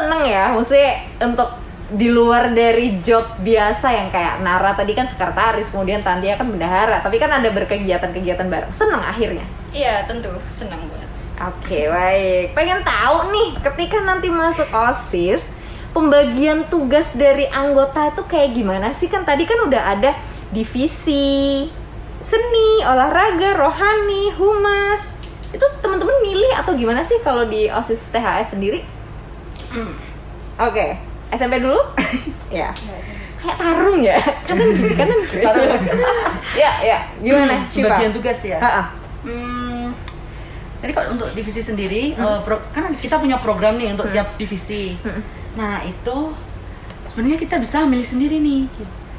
seneng ya mesti untuk di luar dari job biasa yang kayak Nara tadi kan sekretaris kemudian Tantia kan bendahara tapi kan ada berkegiatan-kegiatan bareng. Seneng akhirnya? Iya tentu. Senang banget. Oke baik, pengen tahu nih ketika nanti masuk osis pembagian tugas dari anggota itu kayak gimana sih? Kan tadi kan udah ada divisi seni, olahraga, rohani, humas. Itu teman-teman milih atau gimana sih kalau di osis THS sendiri? Oke, SMP dulu? ya. Kayak tarung ya, kanan kiri, kanan kiri. ya, ya. Gimana? Hmm, bagian tugas ya Ha-ha. Hmm, jadi kalau untuk divisi sendiri, eh, pro- kan kita punya program nih untuk tiap divisi. Nah itu sebenarnya kita bisa milih sendiri nih.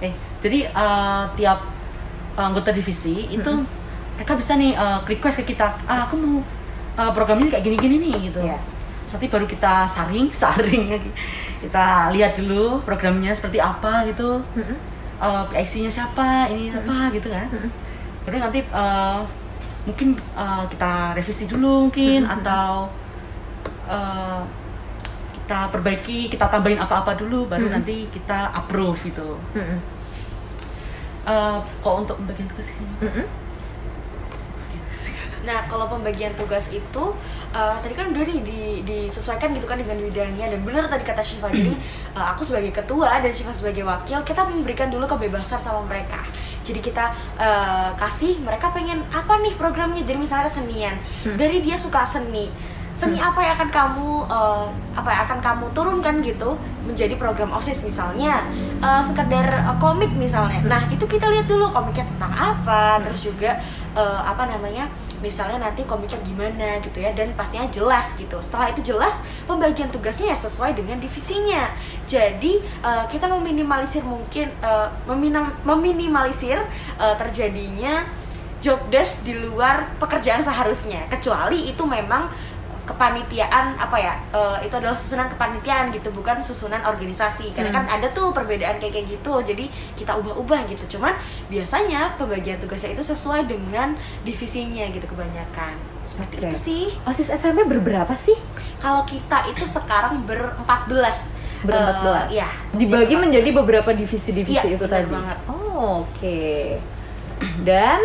Eh, jadi eh, tiap anggota divisi itu mereka bisa nih eh, request ke kita, ah aku mau eh, program ini kayak gini-gini nih gitu. Iya. Nanti baru kita saring, saring lagi. Kita lihat dulu programnya seperti apa gitu. Mm-mm. Eh, PIC-nya siapa, ini apa gitu kan. Baru nanti eh, mungkin eh, kita revisi dulu mungkin atau eh, kita perbaiki, kita tambahin apa-apa dulu baru nanti kita approve gitu. Mm-mm. Eh, kok untuk pembagian tugas ini? Mm-mm. Nah, kalau pembagian tugas itu eh, tadi kan udah di, di- disesuaikan gitu kan dengan bidangnya dan benar tadi kata Syifa. Jadi eh, aku sebagai ketua dan Syifa sebagai wakil, kita memberikan dulu kebebasan sama mereka. Jadi kita eh, kasih mereka pengen apa nih programnya. Jadi misalnya kesenian. Dari dia suka seni. Seni apa yang akan kamu eh, apa yang akan kamu turunkan gitu menjadi program OSIS misalnya eh, sekedar eh, komik misalnya. Nah, itu kita lihat dulu komiknya tentang apa, terus juga eh, apa namanya? Misalnya nanti komiknya gimana gitu ya dan pastinya jelas gitu. Setelah itu jelas pembagian tugasnya ya sesuai dengan divisinya. Jadi eh, kita meminimalisir mungkin eh, meminam- meminimalisir eh, terjadinya job desk di luar pekerjaan seharusnya. Kecuali itu memang kepanitiaan apa ya eh, itu adalah susunan kepanitiaan gitu bukan susunan organisasi karena kan ada tuh perbedaan kayak kayak gitu jadi kita ubah-ubah gitu cuman biasanya pembagian tugasnya itu sesuai dengan divisinya gitu kebanyakan seperti Oke. itu sih OSIS SMP berberapa sih? kalau kita itu sekarang berempat belas Berempat belas. ya Dibagi menjadi beberapa divisi-divisi Iya, itu tadi. banget. Oh, Oke. Dan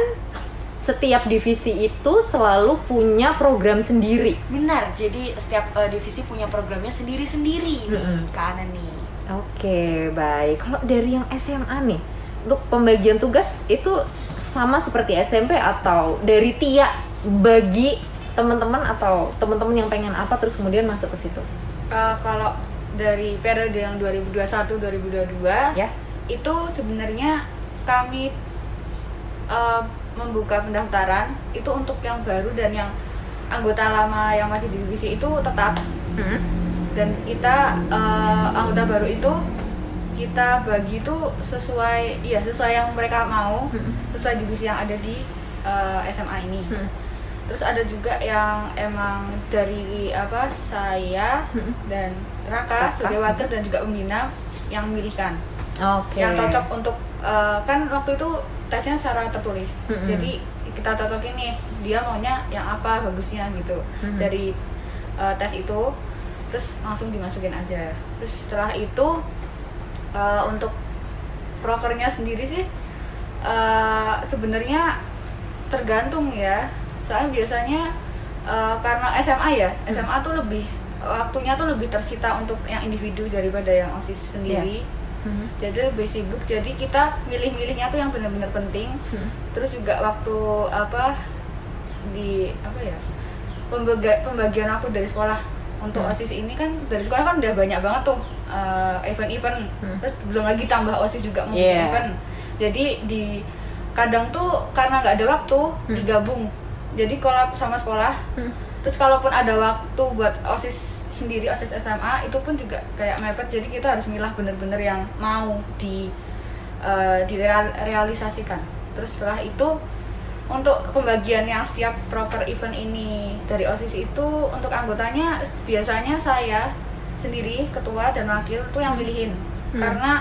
setiap divisi itu selalu punya program sendiri. benar jadi setiap eh, divisi punya programnya sendiri-sendiri nih Mm-mm. ke Ana nih Oke, baik. Kalau dari yang SMA nih, untuk pembagian tugas itu sama seperti SMP atau dari Tia bagi teman-teman atau teman-teman yang pengen apa terus kemudian masuk ke situ? Eh, kalau dari periode yang 2021-2022 Ya. itu sebenarnya kami eh, membuka pendaftaran itu untuk yang baru dan yang anggota lama yang masih di divisi itu tetap Hmm. dan kita eh, anggota baru itu kita bagi itu sesuai iya sesuai yang mereka mau Hmm. sesuai divisi yang ada di eh, SMA ini Hmm. terus ada juga yang emang dari apa saya Hmm. dan Raka, Raka. sebagai wakil dan juga pembina yang memilihkan Oke. yang cocok untuk eh, kan waktu itu tesnya secara tertulis. Mm-mm. jadi kita cocokin nih dia maunya yang apa bagusnya gitu. Mm-mm. dari eh, tes itu terus langsung dimasukin aja. Terus setelah itu eh, untuk prokernya sendiri sih eh, sebenarnya tergantung ya. Soalnya biasanya eh, karena SMA ya SMA tuh lebih waktunya tuh lebih tersita untuk yang individu daripada yang osis sendiri Hmm. jadi lebih sibuk jadi kita milih-milihnya tuh yang benar-benar penting Hmm. terus juga waktu apa di apa ya pembaga- pembagian aku dari sekolah untuk Hmm. osis ini kan dari sekolah kan udah banyak banget tuh eh, event-event Hmm. terus belum lagi tambah osis juga mau Yeah. event jadi di kadang tuh karena nggak ada waktu digabung jadi kolab sama sekolah Hmm. terus kalaupun ada waktu buat osis sendiri osis SMA itu pun juga kayak mepet. Jadi kita harus milah bener-bener yang mau di eh, direalisasikan. Terus setelah itu untuk pembagian yang setiap proper event ini dari osis itu untuk anggotanya biasanya saya sendiri ketua dan wakil tuh yang milihin. Hmm. karena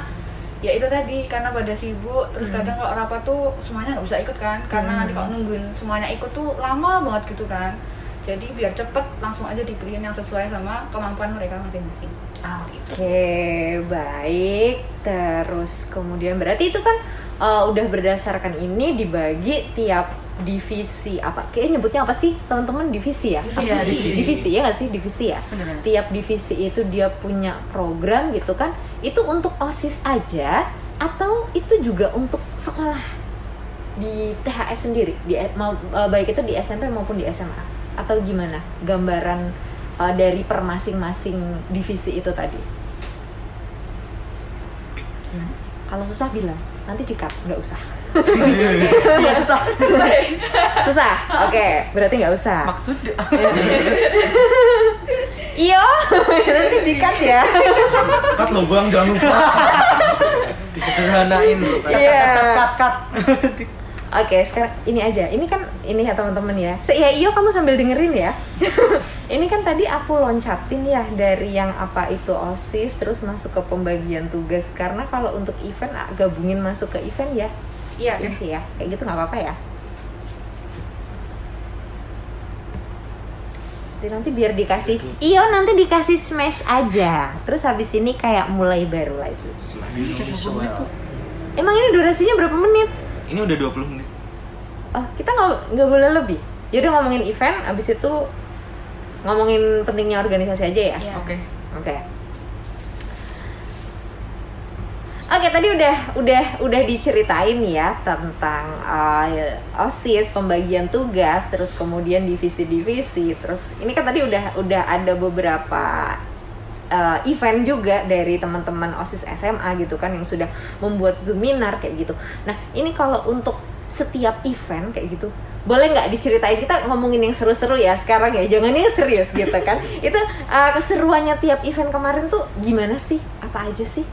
ya itu tadi karena pada sibuk terus kadang kalau rapat tuh semuanya nggak bisa ikut kan. Karena Hmm. nanti kalau nungguin semuanya ikut tuh lama banget gitu kan jadi biar cepet langsung aja dipilihin yang sesuai sama kemampuan mereka masing-masing Oke, baik. Terus kemudian berarti itu kan uh, udah berdasarkan ini dibagi tiap divisi apa? Kayaknya nyebutnya apa sih teman-teman divisi ya? Divisi. Apa sih? Divisi. divisi ya nggak sih divisi ya? Benar-benar. Tiap divisi itu dia punya program gitu kan? Itu untuk osis aja atau itu juga untuk sekolah di THS sendiri? Di mau uh, baik itu di SMP maupun di SMA atau gimana? Gambaran uh, dari per masing-masing divisi itu tadi. Kalau susah bilang, nanti di-cut, nggak usah. Iya susah. susah ya? Susah? Oke, berarti nggak usah. Maksud Iyo, nanti di-cut ya. Cut lo bang, jangan lupa. disederhanain tuh kan. Iya. cut Oke, sekarang ini aja. Ini kan ini ya teman-teman ya. Se ya Iyo kamu sambil dengerin ya. ini kan tadi aku loncatin ya dari yang apa itu OSIS terus masuk ke pembagian tugas karena kalau untuk event ah, gabungin masuk ke event ya. iya Iya sih ya. Kayak gitu nggak apa-apa ya. Nanti, nanti biar dikasih Iyo nanti dikasih smash aja Terus habis ini kayak mulai baru lagi Visual. Emang ini durasinya berapa menit? Ini udah 20 menit. Oh, kita nggak nggak boleh lebih. Jadi ngomongin event, abis itu ngomongin pentingnya organisasi aja ya. Iya. Oke. Oke. Oke, tadi udah udah udah diceritain ya tentang uh, OSIS, pembagian tugas, terus kemudian divisi-divisi, terus ini kan tadi udah udah ada beberapa uh, event juga dari teman-teman OSIS SMA gitu kan yang sudah membuat Zoominar kayak gitu. Nah, ini kalau untuk setiap event kayak gitu boleh nggak diceritain? Kita ngomongin yang seru-seru ya sekarang ya jangan yang serius gitu kan. Itu uh, keseruannya tiap event kemarin tuh gimana sih? Apa aja sih?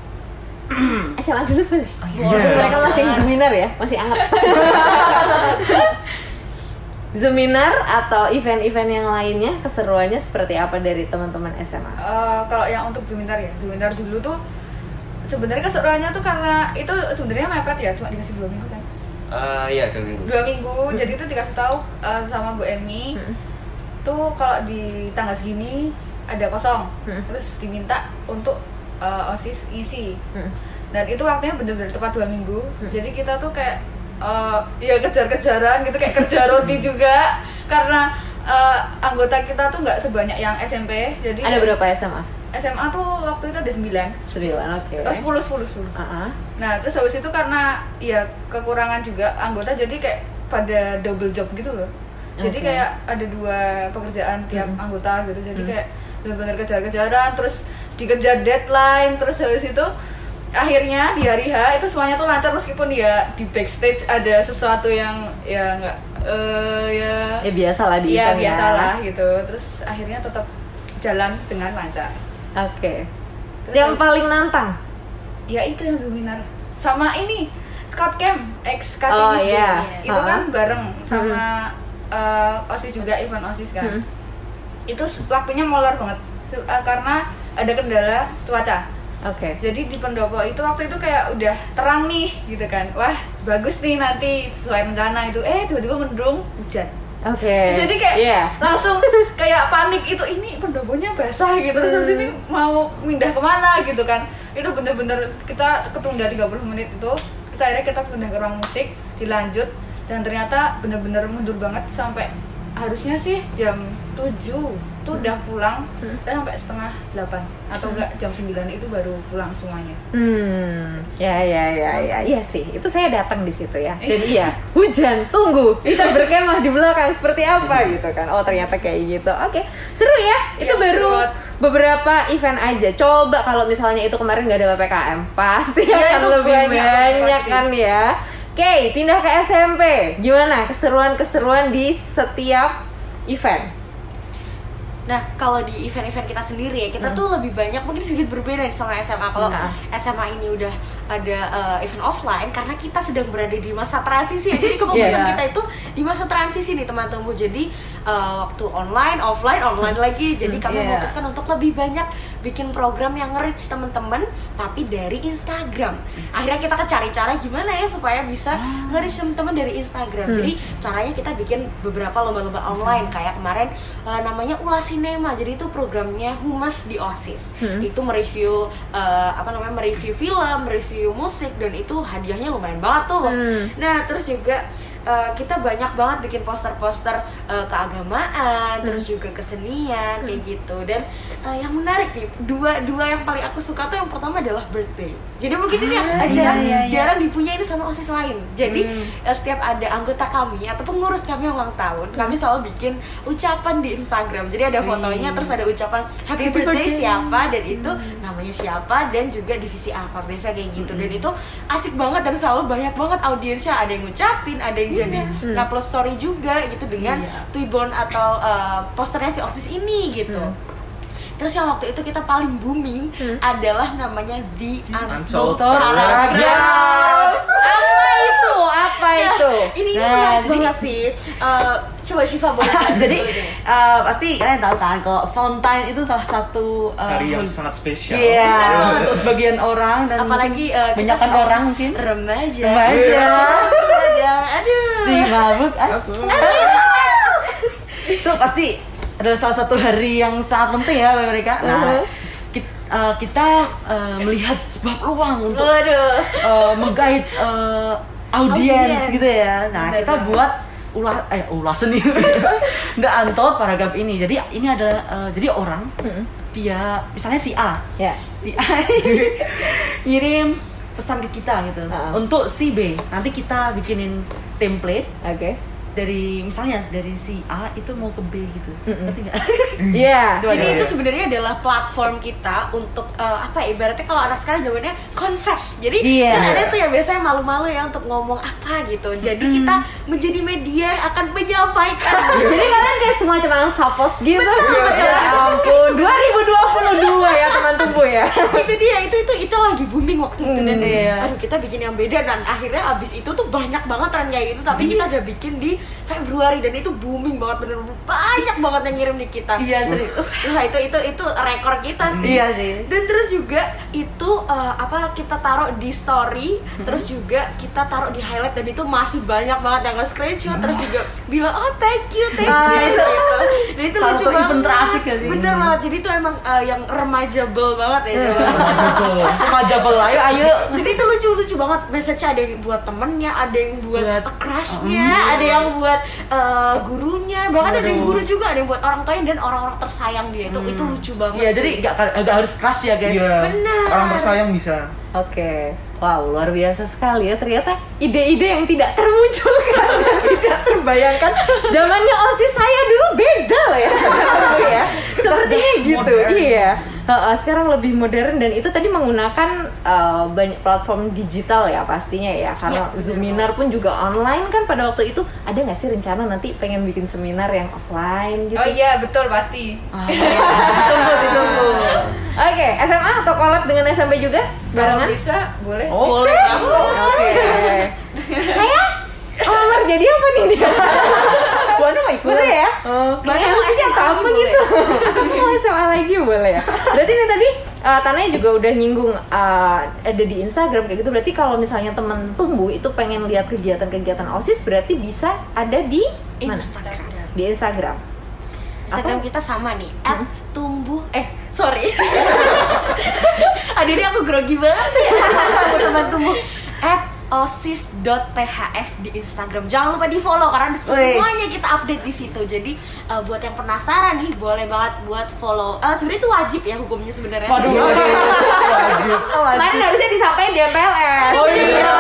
SMA dulu boleh? Boleh. mereka masih Zoominar ya? Masih anget Zoominar atau event-event yang lainnya keseruannya seperti apa dari teman-teman SMA Eh, kalau yang untuk Zumintar ya, Zumintar dulu tuh sebenarnya keseruannya tuh karena itu sebenarnya mepet ya, cuma dikasih dua minggu kan. Ah iya dua minggu. Dua minggu, jadi itu dikasih tahu eh, sama Bu Emi Hmm. tuh kalau di tanggal segini ada kosong, Hmm. terus diminta untuk eh, osis isi. Hmm. Dan itu waktunya bener-bener tepat dua minggu. Jadi kita tuh kayak eh, ya kejar-kejaran gitu kayak kerja roti juga karena eh, anggota kita tuh nggak sebanyak yang SMP. Jadi ada berapa SMA SMA tuh waktu itu ada 9 sembilan oke Eh, 10 10 10. Ah, ah. Nah, terus habis itu karena ya kekurangan juga anggota jadi kayak pada double job gitu loh. Jadi Oke. kayak ada dua pekerjaan tiap Hmm. anggota gitu. Jadi kayak benar-benar kejar-kejaran terus dikejar deadline terus habis itu akhirnya di hari H itu semuanya tuh lancar meskipun ya di backstage ada sesuatu yang ya nggak eh ya ya biasa lah di ya event biasa lah gitu. Terus akhirnya tetap jalan dengan lancar. Oke. Terus yang paling nantang? Ya itu yang Zoominar. Sama ini Scott Camp ex KTB Oh, sendiri. iya. itu Uh-uh. kan bareng sama eh, osis juga event osis kan. Hmm. itu waktunya molor banget. Eh, karena ada kendala cuaca. Oke. Jadi di pendopo itu waktu itu kayak udah terang nih gitu kan. Wah bagus nih nanti sesuai rencana itu. Eh tiba-tiba mendung hujan oke. Jadi kayak Iya. langsung kayak panik itu ini pendoponya basah gitu terus habis ini mau pindah ke mana? gitu kan. Itu bener-bener kita ketunda 30 menit itu terus akhirnya kita pindah ke ruang musik dilanjut dan ternyata bener-bener mundur banget sampai harusnya sih jam 7 tuh udah pulang dan sampai setengah 8 atau enggak jam 9 itu baru pulang semuanya Hmm, ya ya ya ya, iya sih. Itu saya datang di situ ya. Dan iya, hujan, tunggu. Kita berkemah di belakang seperti apa gitu kan. Oh, ternyata kayak gitu. Oke, seru ya. Itu Iya, baru seru banget. beberapa event aja. Coba kalau misalnya itu kemarin nggak ada PPKM, pasti Iya, akan itu lebih banyak, banyak, kan ya. Oke, pindah ke SMP. Gimana keseruan-keseruan di setiap event? Nah, kalau di event-event kita sendiri ya, kita tuh lebih banyak mungkin sedikit berbeda sama SMA. Kalau Nah. SMA ini udah ada uh, event offline karena kita sedang berada di masa transisi ya. Jadi kefokusan Iya. kita itu di masa transisi nih teman-teman. Jadi uh, waktu online, offline, online lagi. Jadi kami Iya. memutuskan untuk lebih banyak bikin program yang nge-reach teman-teman tapi dari Instagram. Akhirnya kita kan cari cara gimana ya supaya bisa nge-reach teman-teman dari Instagram. Jadi caranya kita bikin beberapa lomba-lomba online kayak kemarin uh, namanya Ulas Cinema. Jadi itu programnya Humas di OSIS. Itu mereview uh, apa namanya mereview film, mereview musik dan itu hadiahnya lumayan banget tuh. Nah, terus juga uh, kita banyak banget bikin poster-poster uh, keagamaan, terus juga kesenian kayak gitu. Dan uh, yang menarik nih, dua dua yang paling aku suka tuh yang pertama adalah birthday. Jadi mungkin ini aja iya, iya. jarang dipunyai sama osis lain. Jadi uh, setiap ada anggota kami atau pengurus kami yang ulang tahun, kami selalu bikin ucapan di Instagram. Jadi ada fotonya, terus ada ucapan happy, Happy birthday, birthday. siapa dan itu namanya siapa dan juga divisi apa biasa kayak gitu. Dan itu asik banget dan selalu banyak banget audiensnya. Ada yang ngucapin, ada yang jadi upload story juga gitu dengan Iya. Twibbon atau uh, posternya si osis ini gitu. Terus yang waktu itu kita paling booming adalah namanya The Untold Paragraph. Apa itu? Apa itu? Ini ini Nah, banget sih. Uh, coba Shiva boleh Jadi uh, pasti kalian tahu kan kalau Valentine itu salah satu uh, Hari yang sangat spesial. Iya, untuk sebagian orang dan Apalagi uh, sedang orang mungkin remaja. remaja aduh. di mabuk as Aku- itu pasti adalah salah satu hari yang sangat penting ya bagi mereka. Nah, kit- uh, kita uh, melihat sebuah peluang untuk Waduh. uh, menggait uh, audiens gitu ya. Nah, Benar kita banget. buat ulah eh ulasan nih. Nggak antol paragraf ini. Jadi ini adalah uh, jadi orang dia misalnya si A, Ya. si A ngirim pesan ke kita gitu Ah. untuk si B. Nanti kita bikinin template Oke. Dari misalnya dari si A itu mau ke B gitu. Ngerti nggak? Iya. Jadi itu coba. sebenarnya adalah platform kita untuk eh, apa ya? Ibaratnya kalau anak sekarang zamannya confess. Jadi Iya. kan ada tuh yang biasanya malu-malu ya untuk ngomong apa gitu. Jadi kita menjadi media yang akan menyampaikan. Jadi kalian kayak semua cuma support gitu. Ya ampun. 2022 ya teman tumbuh ya. itu dia itu itu itu lagi booming waktu itu dan Hmm, iya. aduh kita bikin yang beda dan akhirnya abis itu tuh banyak banget tren kayak gitu tapi kita udah bikin di Februari dan itu booming banget bener banyak banget yang ngirim di kita Iya serius. Nah itu itu itu rekor kita sih. Iya sih. Dan terus juga itu uh, apa kita taruh di story, terus juga kita taruh di highlight dan itu masih banyak banget yang nge-screenshot terus juga bilang oh thank you thank you gitu. itu. Dan itu lucu banget. terasik ya sih. Bener banget. Jadi itu emang uh, yang remajable banget ya. Majabel ayo ayo. Jadi itu lucu-lucu banget Message ada yang buat temennya Ada yang buat Buat- crushnya Ada yang buat uh, gurunya Bahkan ada yang guru juga Ada yang buat orang tuanya Dan orang-orang tersayang dia Itu itu lucu banget Iya sih. jadi nggak nggak harus keras ya guys. Iya. Benar. Orang tersayang bisa. Oke, wow luar biasa sekali ya ternyata ide-ide yang tidak termunculkan dan tidak terbayangkan. Zamannya osis saya dulu beda loh ya, ya. Sepertinya gitu, iya. Sekarang lebih modern dan itu tadi menggunakan eh, banyak platform digital ya pastinya ya karena betul. seminar pun juga online kan pada waktu itu ada nggak sih rencana nanti pengen bikin seminar yang offline gitu? Oh iya betul pasti. Tunggu, ditunggu. Oke, SMA atau collab dengan SMP juga? Kalau Barengan? bisa boleh. Oh. Boleh Oke. Saya ngelamar jadi apa nih dia? Buana mau ikut? Boleh ya? Oh. Boleh Mana apa boleh. gitu? Aku mau SMA lagi boleh ya? Berarti ini tadi uh, Tananya juga udah nyinggung uh, ada di Instagram kayak gitu. Berarti kalau misalnya temen tumbuh itu pengen lihat kegiatan-kegiatan OSIS berarti bisa ada di mana? Instagram Di Instagram. Instagram Apa? kita sama nih at tumbuh eh sorry aduh ini aku grogi banget ya sama teman tumbuh at osis.ths di Instagram jangan lupa di follow karena semuanya kita update di situ jadi uh, buat yang penasaran nih boleh banget buat follow Eh, sebenarnya itu wajib ya hukumnya sebenarnya Waduh. Wajib. Kemarin harusnya disampaikan di MPLS. Oh iya.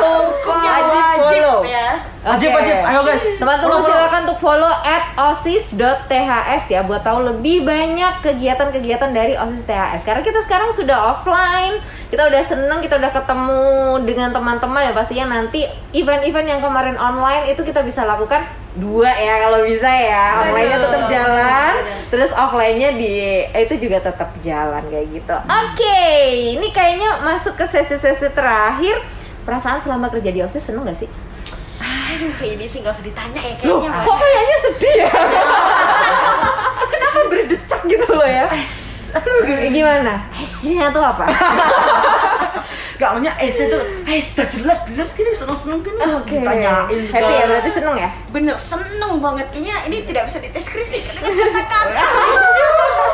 hukumnya Wajib wajib follow. ya Wajib, Oke. wajib. Ayo, guys. Teman-teman silakan untuk follow at osis.ths ya buat tahu lebih banyak kegiatan-kegiatan dari osis THS. Karena kita sekarang sudah offline, kita udah seneng, kita udah ketemu dengan teman-teman ya pastinya nanti event-event yang kemarin online itu kita bisa lakukan dua ya kalau bisa ya online-nya tetap jalan, terus offline-nya di eh, itu juga tetap jalan kayak gitu. Oke, ini kayaknya masuk ke sesi-sesi terakhir. Perasaan selama kerja di OSIS seneng gak sih? Aduh, ini sih nggak usah ditanya ya Loh, kayaknya. kok kayaknya sedih ya? Kenapa berdecak gitu loh ya? Gimana? Esnya tuh apa? Gak maunya es itu, es udah jelas jelas gini seneng-seneng gini. Oke. Ditanyain Happy ya kan. berarti seneng ya? Bener, seneng banget. Kayaknya ini tidak bisa dideskripsikan dengan kata-kata.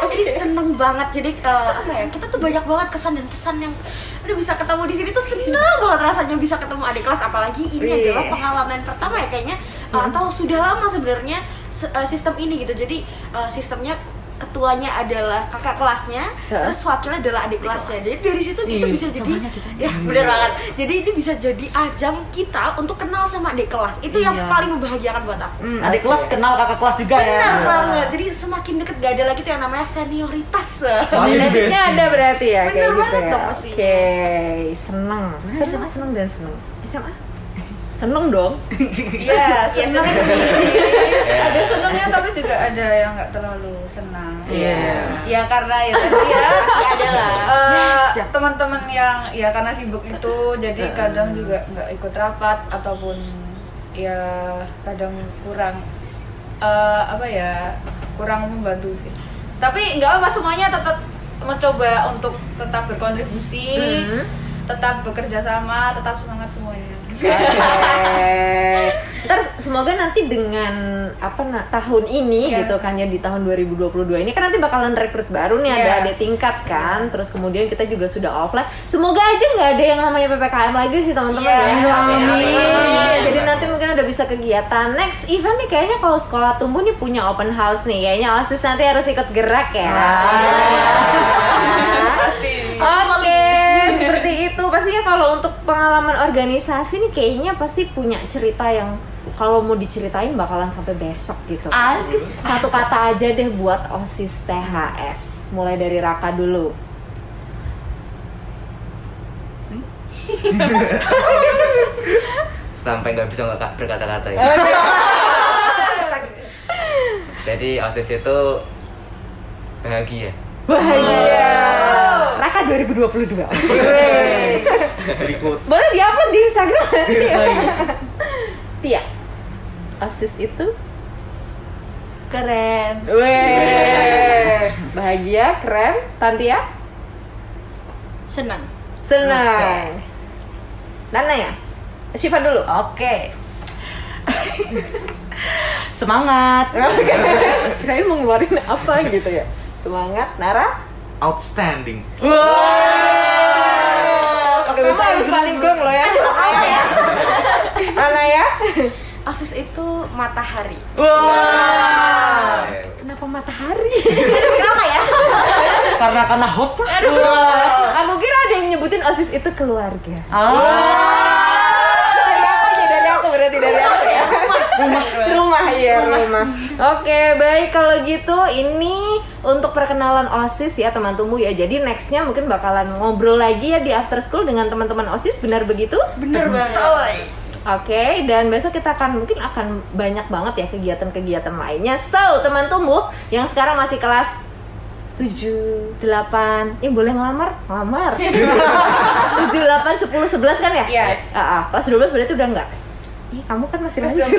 ini seneng banget. Jadi eh, apa ya? Kita tuh banyak banget kesan dan pesan yang aduh bisa ketemu di sini tuh seneng banget rasanya bisa ketemu adik kelas apalagi ini Wih. adalah pengalaman pertama ya kayaknya eh, atau sudah lama sebenarnya se- eh, sistem ini gitu. Jadi eh, sistemnya ketuanya adalah kakak kelasnya, Heeh. terus wakilnya adalah adik kelasnya. Jadi dari situ kita Iya, bisa jadi ya bener banget. Jadi ini bisa jadi ajang kita untuk kenal sama adik kelas. Itu yang Iya. paling membahagiakan buat aku. Hmm, Adik kelas kenal kakak kelas juga ya. Benar banget. Jadi semakin deket gak ada lagi tuh yang namanya senioritas. Oh, ada berarti ya Bener kayak gitu banget ya. dong pastinya. Oke, seneng. Seneng, seneng dan seneng. SMA? Seneng dong. Iya, seneng seneng sih. ada senengnya tapi juga ada yang nggak terlalu senang. Iya. Ya karena ya tadi ya Pasti ada lah. eh, teman-teman yang ya karena sibuk itu jadi kadang juga nggak ikut rapat ataupun ya kadang kurang eh, apa ya kurang membantu sih. Tapi nggak apa semuanya tetap mencoba untuk tetap berkontribusi, Hmm. Tetap bekerja sama, tetap semangat semuanya. Oke. Ntar semoga nanti dengan apa nah, tahun ini Iya. gitu kan ya di tahun 2022 ini kan nanti bakalan rekrut baru nih ada Iya. ada tingkat kan. Terus kemudian kita juga sudah offline. Semoga aja nggak ada yang namanya PPKM lagi sih teman-teman Iya, ya. amin. Amin. Jadi nanti mungkin ada bisa kegiatan. Next event nih kayaknya kalau sekolah tumbuh nih punya open house nih. Kayaknya OSIS nanti harus ikut gerak ya. Pasti. Seperti itu. Pastinya kalau untuk pengalaman organisasi nih kayaknya pasti punya cerita yang kalau mau diceritain bakalan sampai besok gitu. Aduh. Satu kata aja deh buat OSIS THS. Mulai dari Raka dulu. Sampai nggak bisa nggak berkata-kata ya. Jadi OSIS itu bahagia. Bahagia. Raka 2022. Jadi quotes. Boleh diupload di Instagram nanti. Tia. OSIS itu Keren. Weh. Bahagia, keren. Tantia? Senang. Senang. Nana ya? Syifa dulu. Oke. Semangat. Kirain mau ngeluarin apa gitu ya. Semangat, Nara. Outstanding. Oke, bisa harus paling gong lo ya. Nana ya. OSIS itu matahari. Wah. Kenapa matahari? Kenapa ya? Karena karena hot kah? Aku kira ada yang nyebutin OSIS itu keluarga. Ah. Dari aku aja, dari aku berarti dari aku ya. Rumah, rumah ya rumah. Oke, baik kalau gitu ini untuk perkenalan OSIS ya teman tumbuh ya. Jadi nextnya mungkin bakalan ngobrol lagi ya di after school dengan teman-teman OSIS, benar begitu? Bener banget. Oke, dan besok kita akan mungkin akan banyak banget ya kegiatan-kegiatan lainnya. So, teman tumbuh yang sekarang masih kelas 7, 8, eh boleh ngelamar? Ngelamar 7, 8, 10, 11 kan ya? Iya. Ah, ah. kelas 12 berarti udah enggak? Ih, kamu kan masih lanjut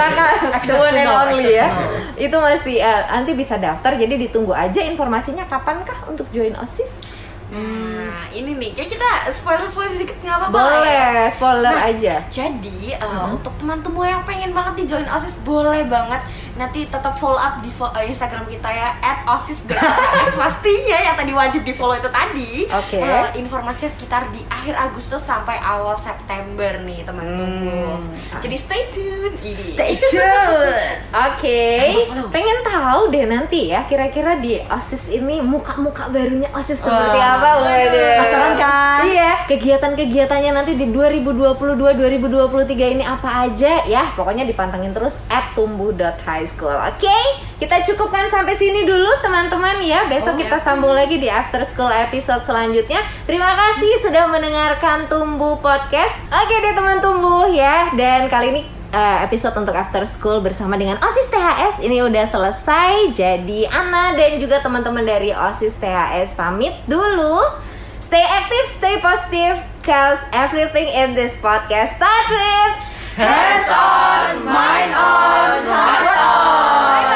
Raka, the one and only ya. Itu masih, eh, nanti bisa daftar Jadi ditunggu aja informasinya kapankah untuk join OSIS? Nah, ini nih, kayak kita spoiler-spoiler dikit nggak apa-apa lah ya. Boleh, spoiler Nah, aja Jadi uh, untuk teman-teman yang pengen banget di join OSIS boleh banget nanti tetap follow up di uh, Instagram kita ya @osis.ks pastinya yang tadi wajib di follow itu tadi. Oke. Uh, informasinya sekitar di akhir Agustus sampai awal September nih teman-teman. Jadi stay tune. Stay tune. Oke, pengen tahu deh nanti ya kira-kira di OSIS ini muka-muka barunya OSIS seperti Wah. apa waduh. Penasaran kan? Iya, kegiatan-kegiatannya nanti di 2022 2023 ini apa aja ya? Pokoknya dipantengin terus at tumbuh.highschool. Oke, kita cukupkan sampai sini dulu teman-teman ya. Besok kita sambung lagi di after school episode selanjutnya. Terima kasih sudah mendengarkan Tumbuh Podcast. Oke deh teman Tumbuh ya. Dan kali ini eh, episode untuk after school bersama dengan OSIS THS ini udah selesai. Jadi Ana dan juga teman-teman dari OSIS THS pamit dulu. Stay active, stay positive, cause everything in this podcast start with Hands on, mind on, heart on.